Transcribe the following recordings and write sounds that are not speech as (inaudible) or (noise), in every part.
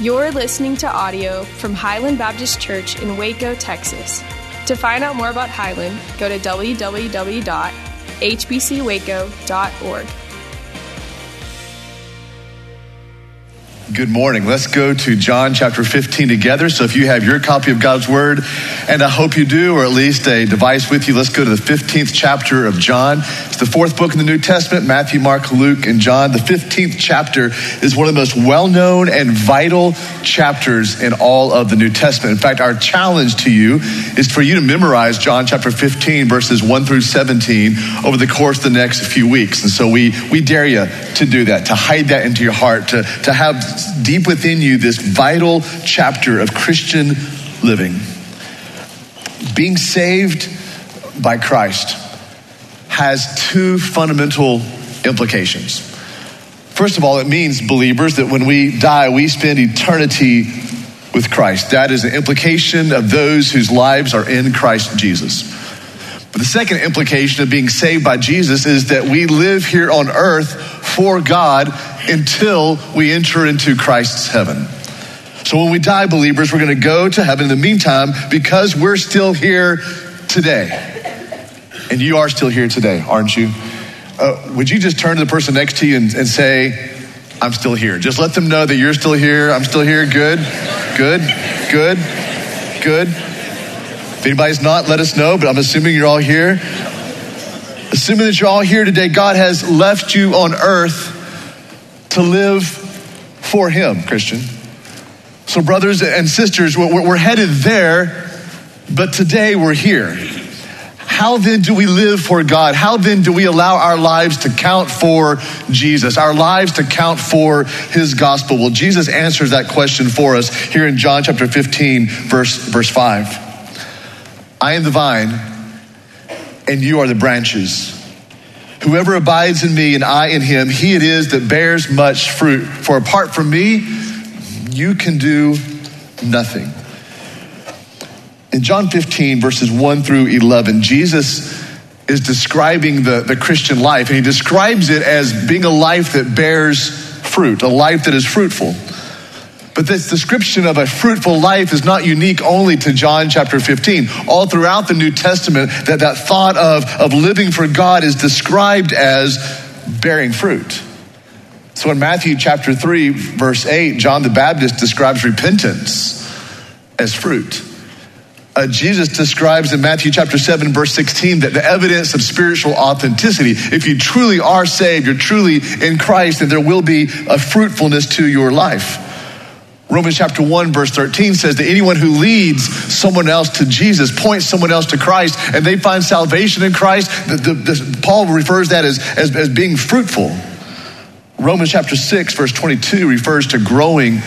You're listening to audio from Highland Baptist Church in Waco, Texas. To find out more about Highland, go to www.hbcwaco.org. Good morning. Let's go to John chapter 15 together. So if you have your copy of God's Word, and I hope you do, or at least a device with you, let's go to the 15th chapter of John. It's the fourth book in the New Testament Matthew, Mark, Luke, and John. The 15th chapter is one of the most well known and vital chapters in all of the New Testament. In fact, our challenge to you is for you to memorize John chapter 15, verses 1 through 17, over the course of the next few weeks. And so we, we dare you to do that, to hide that into your heart, to, to have deep within you this vital chapter of Christian living. Being saved by Christ has two fundamental implications. First of all, it means, believers, that when we die, we spend eternity with Christ. That is the implication of those whose lives are in Christ Jesus. But the second implication of being saved by Jesus is that we live here on earth for God until we enter into Christ's heaven. So when we die, believers, we're going to go to heaven. In the meantime, because we're still here today, and you are still here today, aren't you? Uh, would you just turn to the person next to you and, and say, I'm still here? Just let them know that you're still here. I'm still here. Good, good, good, good. If anybody's not, let us know, but I'm assuming you're all here. Assuming that you're all here today, God has left you on earth to live for Him, Christian. So, brothers and sisters, we're headed there, but today we're here. How then do we live for God? How then do we allow our lives to count for Jesus, our lives to count for His gospel? Well, Jesus answers that question for us here in John chapter 15, verse, verse 5. I am the vine, and you are the branches. Whoever abides in me and I in him, he it is that bears much fruit. For apart from me, you can do nothing. In John 15, verses 1 through 11, Jesus is describing the, the Christian life, and he describes it as being a life that bears fruit, a life that is fruitful. But this description of a fruitful life is not unique only to John chapter 15. All throughout the New Testament, that, that thought of, of living for God is described as bearing fruit. So in Matthew chapter 3, verse 8, John the Baptist describes repentance as fruit. Uh, Jesus describes in Matthew chapter 7, verse 16, that the evidence of spiritual authenticity, if you truly are saved, you're truly in Christ, then there will be a fruitfulness to your life. Romans chapter 1, verse 13 says that anyone who leads someone else to Jesus, points someone else to Christ, and they find salvation in Christ, the, the, the, Paul refers that as, as, as being fruitful. Romans chapter 6, verse 22 refers to growing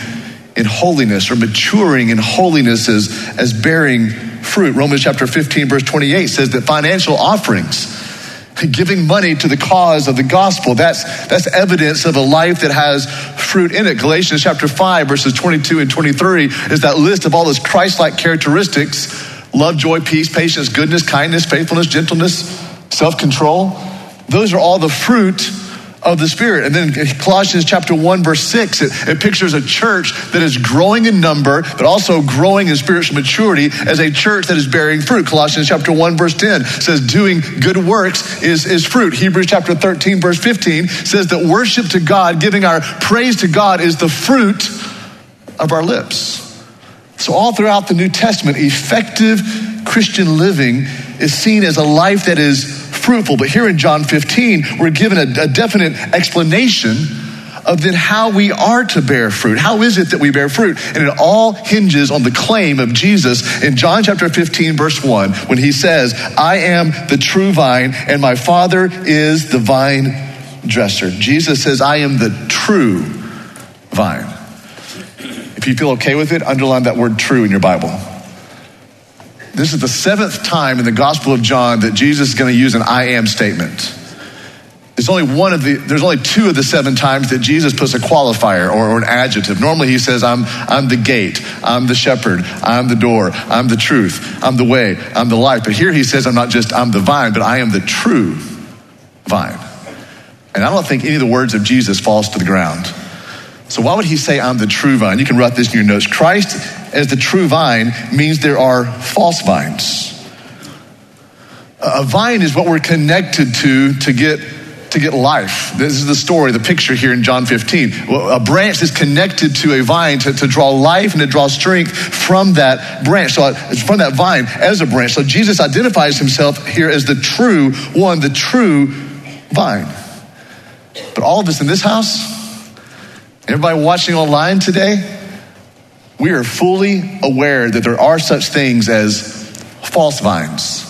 in holiness or maturing in holiness as, as bearing fruit. Romans chapter 15, verse 28 says that financial offerings, giving money to the cause of the gospel. That's, that's evidence of a life that has fruit in it. Galatians chapter 5, verses 22 and 23 is that list of all those Christ like characteristics love, joy, peace, patience, goodness, kindness, faithfulness, gentleness, self control. Those are all the fruit of the Spirit. And then Colossians chapter 1, verse 6, it, it, pictures a church that is growing in number, but also growing in spiritual maturity as a church that is bearing fruit. Colossians chapter 1, verse 10 says, doing good works is, is fruit. Hebrews chapter 13, verse 15 says that worship to God, giving our praise to God, is the fruit of our lips. So, all throughout the New Testament, effective Christian living is seen as a life that is fruitful. But here in John 15, we're given a, a definite explanation of then how we are to bear fruit. How is it that we bear fruit? And it all hinges on the claim of Jesus in John chapter 15, verse 1, when he says, I am the true vine, and my Father is the vine dresser. Jesus says, I am the true vine. If you feel okay with it, underline that word true in your Bible. This is the seventh time in the Gospel of John that Jesus is going to use an I am statement. There's only one of the, there's only two of the seven times that Jesus puts a qualifier or, or, an adjective. Normally he says, I'm, I'm the gate, I'm the shepherd, I'm the door, I'm the truth, I'm the way, I'm the life. But here he says, I'm not just, I'm the vine, but I am the true vine. And I don't think any of the words of Jesus falls to the ground. So, why would he say, I'm the true vine? You can write this in your notes. Christ as the true vine means there are false vines. A vine is what we're connected to to get to get life. This is the story, the picture here in John 15. A branch is connected to a vine to, to draw life and to draw strength from that branch. So uh, it's from that vine as a branch. So Jesus identifies himself here as the true one, the true vine. But all of us in this house, everybody watching online today, we are fully aware that there are such things as false vines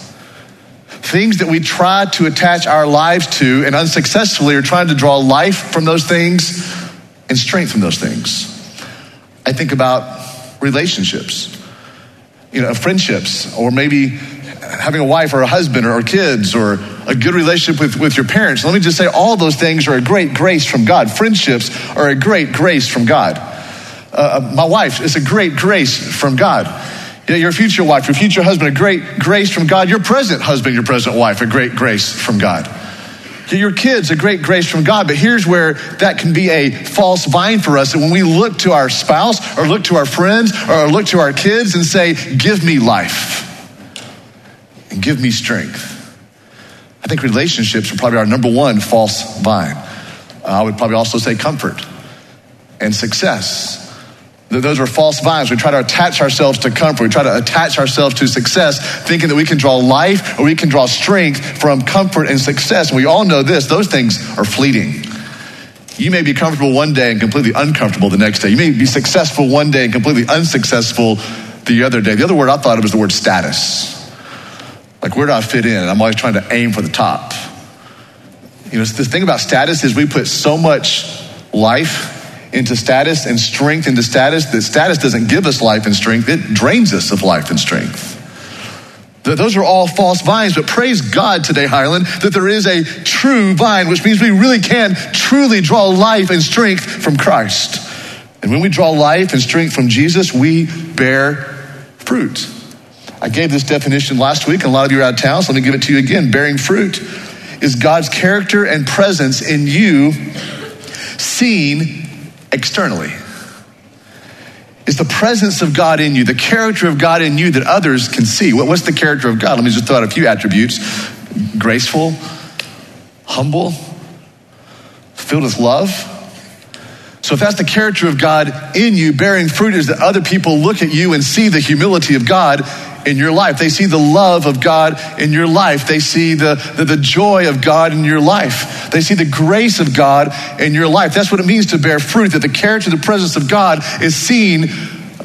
things that we try to attach our lives to and unsuccessfully are trying to draw life from those things and strength from those things. I think about relationships, you know, friendships, or maybe having a wife or a husband or kids or a good relationship with, with your parents. Let me just say, all those things are a great grace from God. Friendships are a great grace from God. Uh, uh my wife is a great grace from God your future wife, your future husband, a great grace from God. Your present husband, your present wife, a great grace from God. Your kids, a great grace from God. But here's where that can be a false vine for us. That when we look to our spouse or look to our friends or look to our kids and say, Give me life and give me strength. I think relationships are probably our number one false vine. Uh, I would probably also say comfort and success those are false vines. We try to attach ourselves to comfort. We try to attach ourselves to success, thinking that we can draw life or we can draw strength from comfort and success. We all know this those things are fleeting. You may be comfortable one day and completely uncomfortable the next day. You may be successful one day and completely unsuccessful the other day. The other word I thought of was the word status. Like, where do I fit in? I'm always trying to aim for the top. You know, the thing about status is we put so much life into status and strength into status, that status doesn't give us life and strength, it drains us of life and strength. Those are all false vines, but praise God today, Highland, that there is a true vine, which means we really can truly draw life and strength from Christ. And when we draw life and strength from Jesus, we bear fruit. I gave this definition last week, and a lot of you are out of town, so let me give it to you again. Bearing fruit is God's character and presence in you seen externally. It's the presence of God in you, the character of God in you that others can see. What's the character of God? Let me just throw out a few attributes graceful, humble, filled with love. So, if that's the character of God in you, bearing fruit is that other people look at you and see the humility of God in your life. They see the love of God in your life. They see the, the, the, joy of God in your life. They see the grace of God in your life. That's what it means to bear fruit, that the character, the presence of God is seen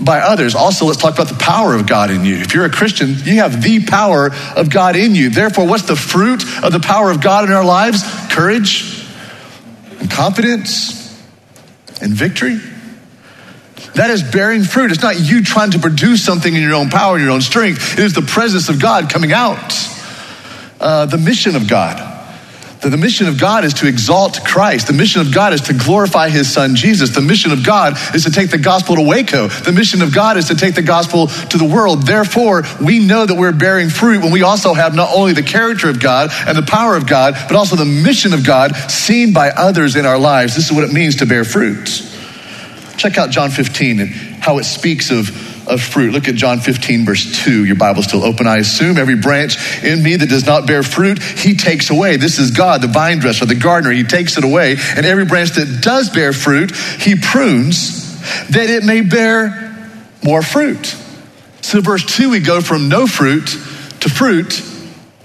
by others. Also, let's talk about the power of God in you. If you're a Christian, you have the power of God in you. Therefore, what's the fruit of the power of God in our lives? Courage and confidence and victory. That is bearing fruit. It's not you trying to produce something in your own power, your own strength. It is the presence of God coming out. Uh, the mission of God. The, the mission of God is to exalt Christ. The mission of God is to glorify his son Jesus. The mission of God is to take the gospel to Waco. The mission of God is to take the gospel to the world. Therefore, we know that we're bearing fruit when we also have not only the character of God and the power of God, but also the mission of God seen by others in our lives. This is what it means to bear fruit. Check out John 15 and how it speaks of, of fruit. Look at John 15, verse 2. Your Bible's still open, I assume. Every branch in me that does not bear fruit, he takes away. This is God, the vine dresser, the gardener. He takes it away. And every branch that does bear fruit, he prunes that it may bear more fruit. So, verse 2, we go from no fruit to fruit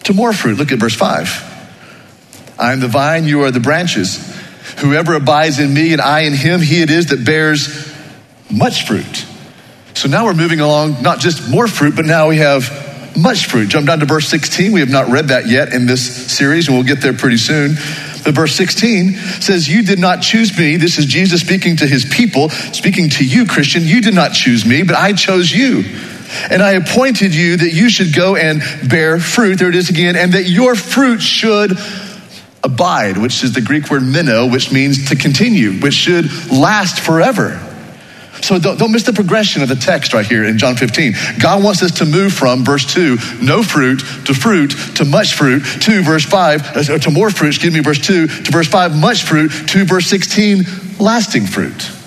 to more fruit. Look at verse 5. I am the vine, you are the branches. Whoever abides in me and I in him, he it is that bears much fruit. So now we're moving along, not just more fruit, but now we have much fruit. Jump down to verse 16. We have not read that yet in this series, and we'll get there pretty soon. But verse 16 says, You did not choose me. This is Jesus speaking to his people, speaking to you, Christian. You did not choose me, but I chose you. And I appointed you that you should go and bear fruit. There it is again. And that your fruit should abide, which is the Greek word meno, which means to continue, which should last forever. So don't, don't, miss the progression of the text right here in John 15. God wants us to move from verse 2, no fruit, to fruit, to much fruit, to verse 5, uh, to more fruit, excuse me, verse 2, to verse 5, much fruit, to verse 16, lasting fruit.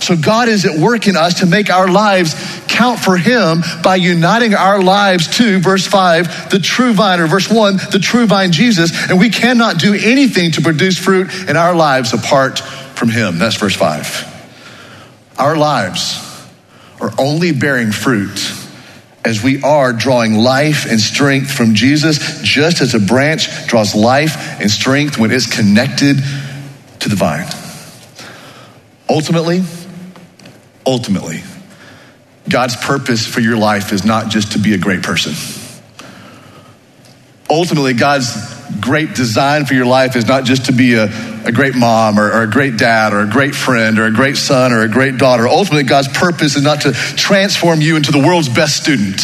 So God is at work in us to make our lives count for Him by uniting our lives to, verse 5, the true vine, or verse 1, the true vine, Jesus. And we cannot do anything to produce fruit in our lives apart from Him. That's verse 5. Our lives are only bearing fruit as we are drawing life and strength from Jesus, just as a branch draws life and strength when it's connected to the vine. Ultimately, ultimately, God's purpose for your life is not just to be a great person. Ultimately, God's great design for your life is not just to be a, a great mom or, or, a great dad or a great friend or a great son or a great daughter. Ultimately, God's purpose is not to transform you into the world's best student.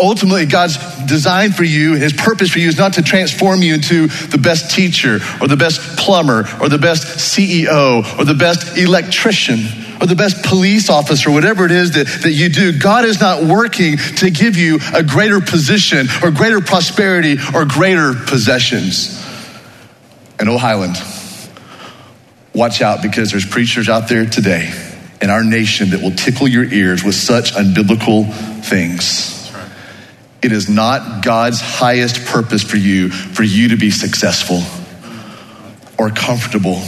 Ultimately, God's design for you, his purpose for you is not to transform you into the best teacher or the best plumber or the best CEO or the best electrician or the best police officer, whatever it is that, that you do, God is not working to give you a greater position or greater prosperity or greater possessions. And oh, Highland, watch out because there's preachers out there today in our nation that will tickle your ears with such unbiblical things. It is not God's highest purpose for you for you to be successful or comfortable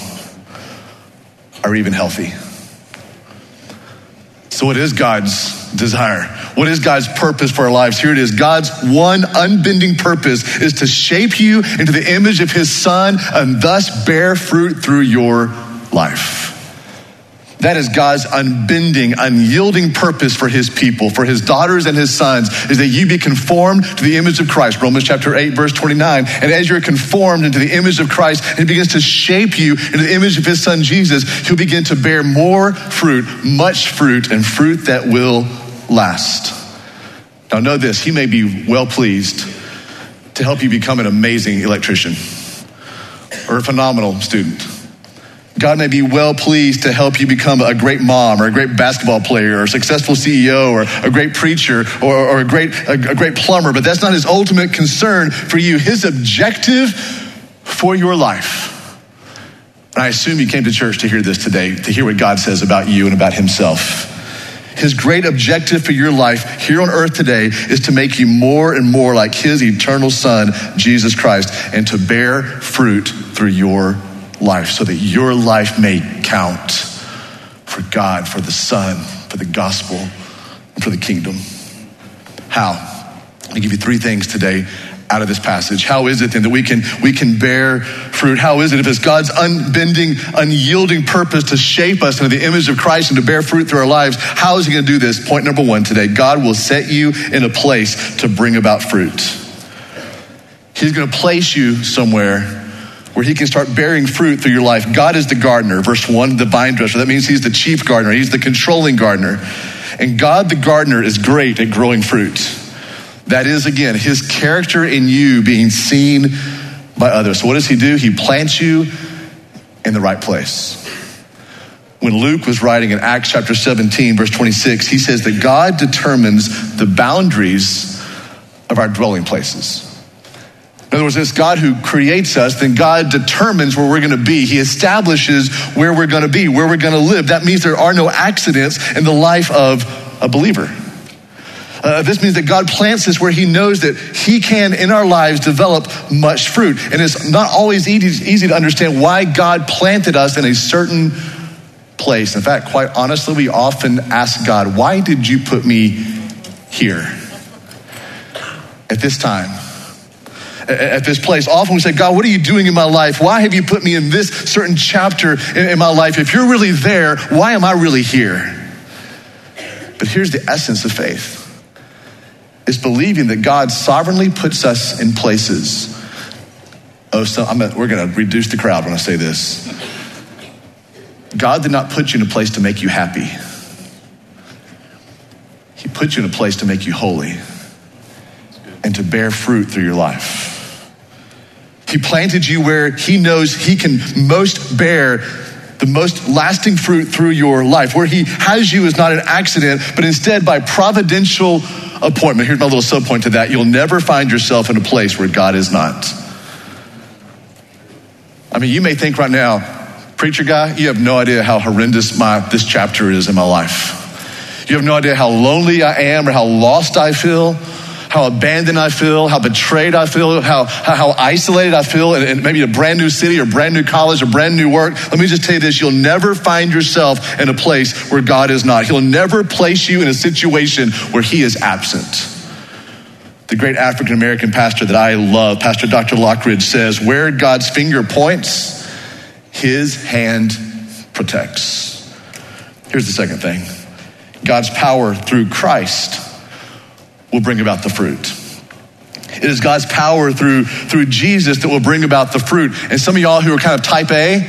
or even healthy. So, what is God's desire? What is God's purpose for our lives? Here it is God's one unbending purpose is to shape you into the image of His Son and thus bear fruit through your life. That is God's unbending, unyielding purpose for his people, for his daughters and his sons, is that you be conformed to the image of Christ. Romans chapter 8, verse 29. And as you're conformed into the image of Christ, and he begins to shape you into the image of his son Jesus, he'll begin to bear more fruit, much fruit, and fruit that will last. Now, know this, he may be well pleased to help you become an amazing electrician or a phenomenal student God may be well pleased to help you become a great mom or a great basketball player or a successful CEO or a great preacher or, or a, great, a, a great plumber, but that's not his ultimate concern for you. His objective for your life. And I assume you came to church to hear this today, to hear what God says about you and about himself. His great objective for your life here on earth today is to make you more and more like his eternal son, Jesus Christ, and to bear fruit through your life so that your life may count for God, for the Son, for the gospel, and for the kingdom. How? I give you three things today out of this passage. How is it then that we can we can bear fruit? How is it if it's God's unbending, unyielding purpose to shape us into the image of Christ and to bear fruit through our lives? How is he going to do this? Point number 1 today. God will set you in a place to bring about fruit. He's going to place you somewhere where he can start bearing fruit through your life. God is the gardener, verse 1, the vine dresser. That means he's the chief gardener, he's the controlling gardener. And God, the gardener, is great at growing fruit. That is, again, his character in you being seen by others. So, what does he do? He plants you in the right place. When Luke was writing in Acts chapter 17, verse 26, he says that God determines the boundaries of our dwelling places. In other words, it's God who creates us, then God determines where we're going to be. He establishes where we're going to be, where we're going to live. That means there are no accidents in the life of a believer. Uh, this means that God plants us where He knows that He can, in our lives, develop much fruit. And it's not always easy, easy to understand why God planted us in a certain place. In fact, quite honestly, we often ask God, Why did you put me here at this time? At this place. Often we say, God, what are you doing in my life? Why have you put me in this certain chapter in, my life? If you're really there, why am I really here? But here's the essence of faith is believing that God sovereignly puts us in places. Oh, so I'm we're going to reduce the crowd when I say this. God did not put you in a place to make you happy. He put you in a place to make you holy and to bear fruit through your life. He planted you where He knows He can most bear the most lasting fruit through your life. Where He has you is not an accident, but instead by providential appointment. Here's my little subpoint to that. You'll never find yourself in a place where God is not. I mean, you may think right now, Preacher guy, you have no idea how horrendous my, this chapter is in my life. You have no idea how lonely I am or how lost I feel, how abandoned I feel, how betrayed I feel, how, how, how isolated I feel in, in maybe a brand new city or brand new college or brand new work. Let me just tell you this you'll never find yourself in a place where God is not. He'll never place you in a situation where He is absent. The great African American pastor that I love, Pastor Dr. Lockridge, says, Where God's finger points, his hand protects. Here's the second thing God's power through Christ will bring about the fruit. It is God's power through, through Jesus that will bring about the fruit. And some of y'all who are kind of type A,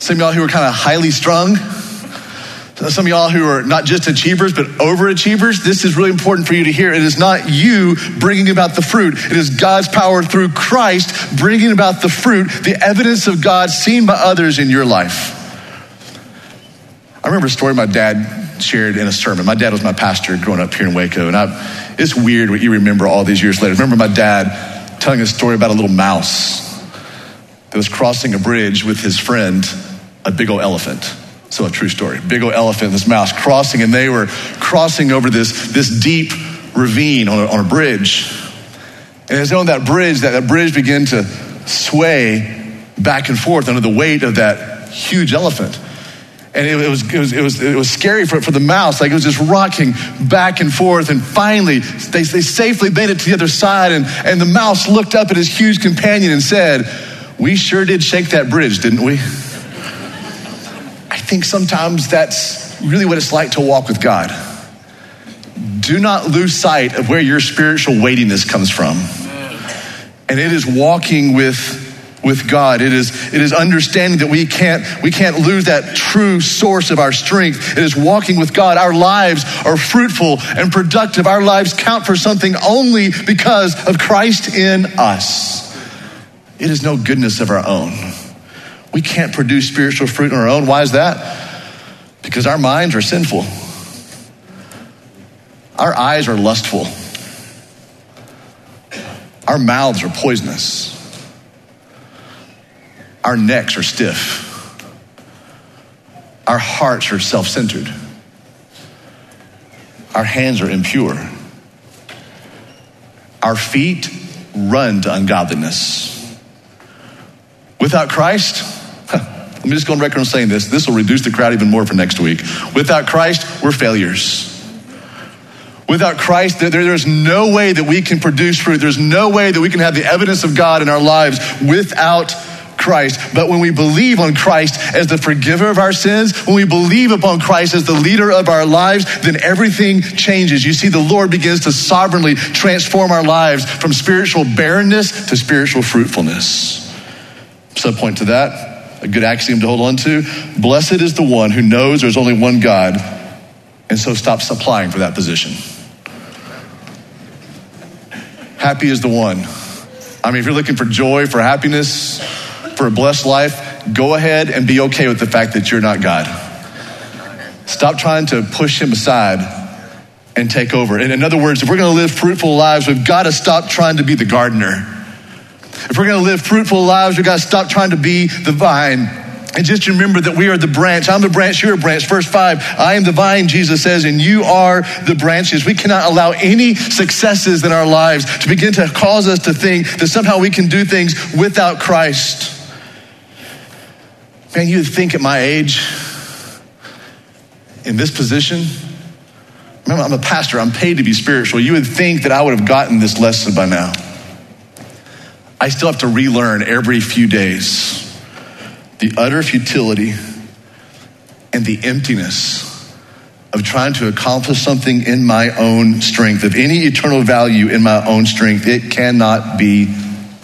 some of y'all who are kind of highly strung, some of y'all who are not just achievers, but overachievers, this is really important for you to hear. It is not you bringing about the fruit, it is God's power through Christ bringing about the fruit, the evidence of God seen by others in your life. I remember a story my dad shared in a sermon. My dad was my pastor growing up here in Waco, and I, it's weird what you remember all these years later. Remember my dad telling a story about a little mouse that was crossing a bridge with his friend, a big old elephant. So a true story. Big old elephant, this mouse crossing, and they were crossing over this, this deep ravine on a, on a bridge. And as on that bridge, that, that bridge began to sway back and forth under the weight of that huge elephant. And it, was, it, was, it, was, it was scary for, for the mouse. Like it was just rocking back and forth. And finally, they, they safely made it to the other side. And, and the mouse looked up at his huge companion and said, We sure did shake that bridge, didn't we? I think sometimes that's really what it's like to walk with God. Do not lose sight of where your spiritual weightiness comes from. And it is walking with with God. It is, it is understanding that we can't, we can't lose that true source of our strength. It is walking with God. Our lives are fruitful and productive. Our lives count for something only because of Christ in us. It is no goodness of our own. We can't produce spiritual fruit on our own. Why is that? Because our minds are sinful. Our eyes are lustful. Our mouths are poisonous. Our necks are stiff. Our hearts are self centered. Our hands are impure. Our feet run to ungodliness. Without Christ, (laughs) let me just go on record on saying this. This will reduce the crowd even more for next week. Without Christ, we're failures. Without Christ, there, there's no way that we can produce fruit. There's no way that we can have the evidence of God in our lives without Christ. But when we believe on Christ as the forgiver of our sins, when we believe upon Christ as the leader of our lives, then everything changes. You see, the Lord begins to sovereignly transform our lives from spiritual barrenness to spiritual fruitfulness. Subpoint to that a good axiom to hold on to. Blessed is the one who knows there's only one God, and so stops applying for that position. Happy is the one. I mean, if you're looking for joy, for happiness, for a blessed life, go ahead and be okay with the fact that you're not God. Stop trying to push him aside and take over. In other words, if we're going to live fruitful lives, we've got to stop trying to be the gardener. If we're going to live fruitful lives, we've got to stop trying to be the vine. And just remember that we are the branch. I'm the branch, you're a branch. Verse 5 I am the vine, Jesus says, and you are the branches. We cannot allow any successes in our lives to begin to cause us to think that somehow we can do things without Christ. Man, you'd think at my age, in this position, remember, I'm a pastor, I'm paid to be spiritual. You would think that I would have gotten this lesson by now. I still have to relearn every few days the utter futility and the emptiness of trying to accomplish something in my own strength, of any eternal value in my own strength. It cannot be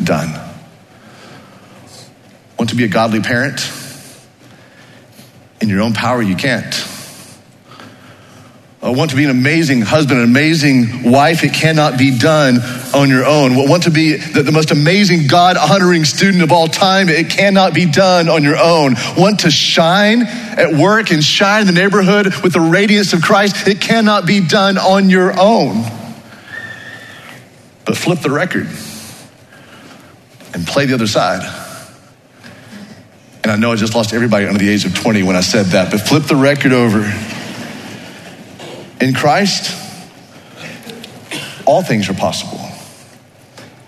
done. Want to be a godly parent? In your own power, you can't. I want to be an amazing husband, an amazing wife. It cannot be done on your own. Want to be the, the most amazing God honoring student of all time. It cannot be done on your own. Want to shine at work and shine in the neighborhood with the radiance of Christ. It cannot be done on your own. But flip the record and play the other side. And I know I just lost everybody under the age of 20 when I said that, but flip the record over. In Christ, all things are possible.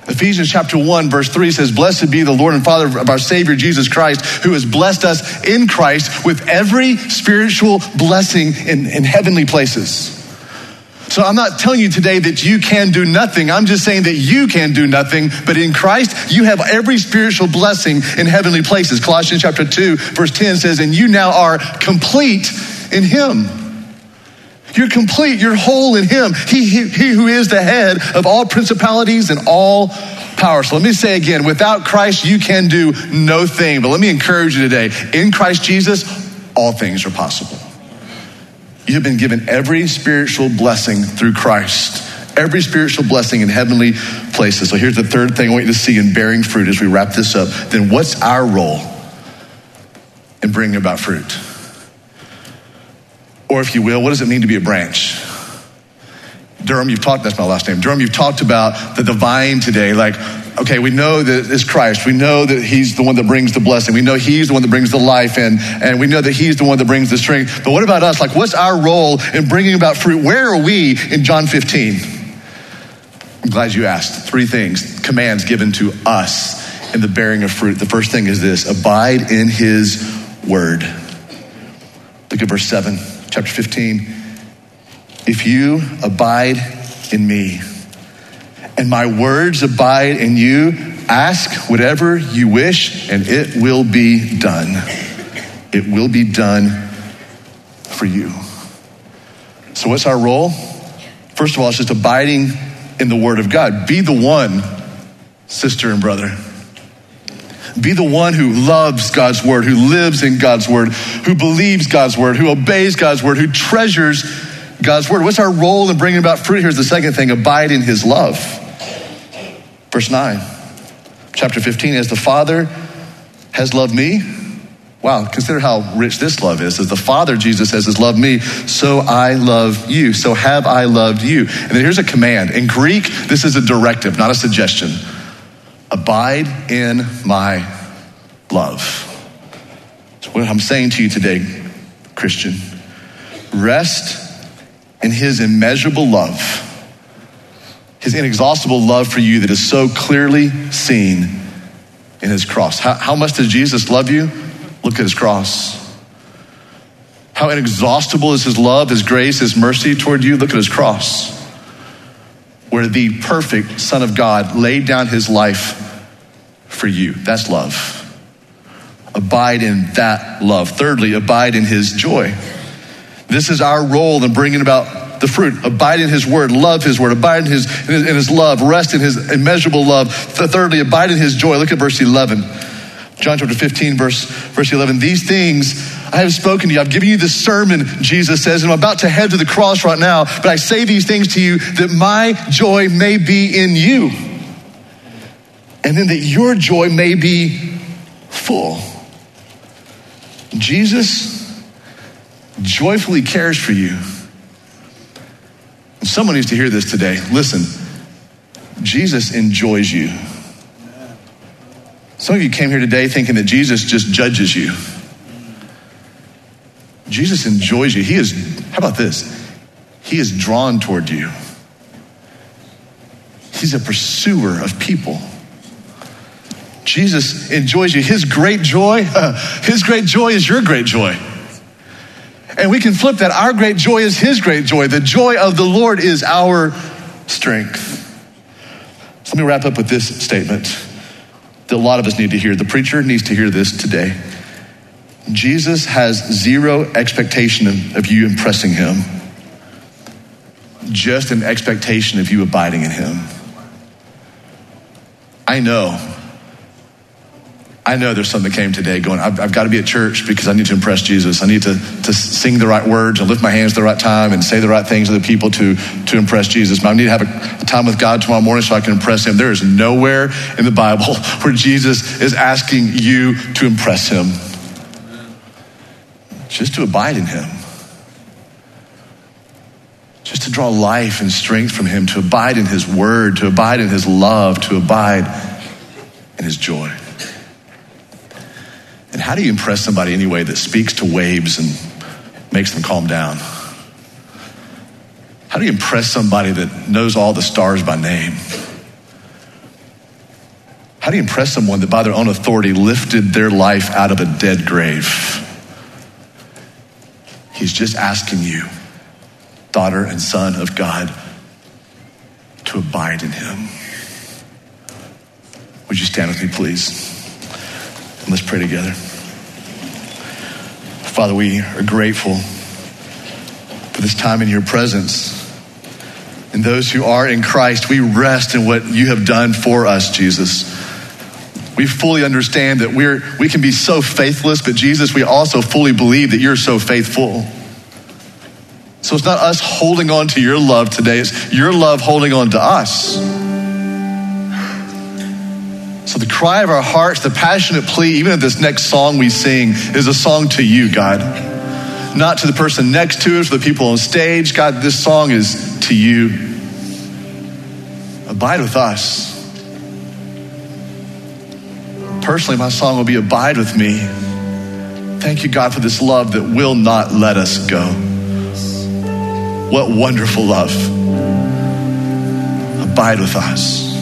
Ephesians chapter 1, verse 3 says, Blessed be the Lord and Father of our Savior Jesus Christ, who has blessed us in Christ with every spiritual blessing in, in heavenly places. So I'm not telling you today that you can do nothing. I'm just saying that you can do nothing, but in Christ, you have every spiritual blessing in heavenly places. Colossians chapter 2, verse 10 says, And you now are complete in Him. You're complete, you're whole in Him. He, he, he who is the head of all principalities and all power. So let me say again without Christ, you can do no thing. But let me encourage you today in Christ Jesus, all things are possible. You have been given every spiritual blessing through Christ. Every spiritual blessing in heavenly places. So here's the third thing I want you to see in bearing fruit as we wrap this up. Then what's our role in bringing about fruit? Or if you will, what does it mean to be a branch? Durham, you've talked, that's my last name. Durham, you've talked about the divine today. Like, okay, we know that it's Christ. We know that He's the one that brings the blessing. We know He's the one that brings the life in, and we know that He's the one that brings the strength. But what about us? Like, what's our role in bringing about fruit? Where are we in John 15? I'm glad you asked. Three things, commands given to us in the bearing of fruit. The first thing is this abide in His word. Look at verse 7, chapter 15. If you abide in me, and my words abide in you, ask whatever you wish, and it will be done. It will be done for you. So, what's our role? First of all, it's just abiding in the Word of God. Be the one, sister and brother. Be the one who loves God's Word, who lives in God's Word, who believes God's Word, who obeys God's Word, who treasures God's Word. What's our role in bringing about fruit? Here's the second thing abide in His love. Verse 9, chapter 15, as the Father has loved me. Wow, consider how rich this love is. As the Father, Jesus says, has loved me, so I love you. So have I loved you. And then here's a command. In Greek, this is a directive, not a suggestion. Abide in my love. So what I'm saying to you today, Christian, rest in his immeasurable love his inexhaustible love for you that is so clearly seen in his cross. How, how, much does Jesus love you? Look at his cross. How inexhaustible is his love, his grace, his mercy toward you? Look at his cross. Where the perfect Son of God laid down his life for you. That's love. Abide in that love. Thirdly, abide in his joy. This is our role in bringing about the fruit. Abide in his word, love his word, abide in his, in his, in his love, rest in his immeasurable love. Thirdly, abide in his joy. Look at verse 11. John chapter 15, verse, verse 11. These things I have spoken to you. I've given you this sermon, Jesus says, and I'm about to head to the cross right now, but I say these things to you that my joy may be in you. And then that your joy may be full. Jesus joyfully cares for you. Someone needs to hear this today. Listen, Jesus enjoys you. Some of you came here today thinking that Jesus just judges you. Jesus enjoys you. He is, how about this? He is drawn toward you. He's a pursuer of people. Jesus enjoys you. His great joy, (laughs) his great joy is your great joy. And we can flip that. Our great joy is His great joy. The joy of the Lord is our strength. So let me wrap up with this statement that a lot of us need to hear. The preacher needs to hear this today. Jesus has zero expectation of, of you impressing Him, just an expectation of you abiding in Him. I know I know there's some that came today going, I've, I've, got to be at church because I need to impress Jesus. I need to, to sing the right words and lift my hands at the right time and say the right things to the people to, to impress Jesus. I need to have a time with God tomorrow morning so I can impress him. There is nowhere in the Bible (laughs) where Jesus is asking you to impress him. Just to abide in him. Just to draw life and strength from him, to abide in his word, to abide in his love, to abide in his joy. How do you impress somebody anyway that speaks to waves and makes them calm down? How do you impress somebody that knows all the stars by name? How do you impress someone that by their own authority lifted their life out of a dead grave? He's just asking you, daughter and son of God, to abide in him. Would you stand with me, please? And let's pray together. Father, we are grateful for this time in your presence. And those who are in Christ, we rest in what you have done for us, Jesus. We fully understand that we're, we can be so faithless, but Jesus, we also fully believe that you're so faithful. So it's not us holding on to your love today, it's your love holding on to us. So the cry of our hearts, the passionate plea, even if this next song we sing is a song to you, God. Not to the person next to us, the people on stage. God, this song is to you. Abide with us. Personally, my song will be Abide with me. Thank you, God, for this love that will not let us go. What wonderful love. Abide with us.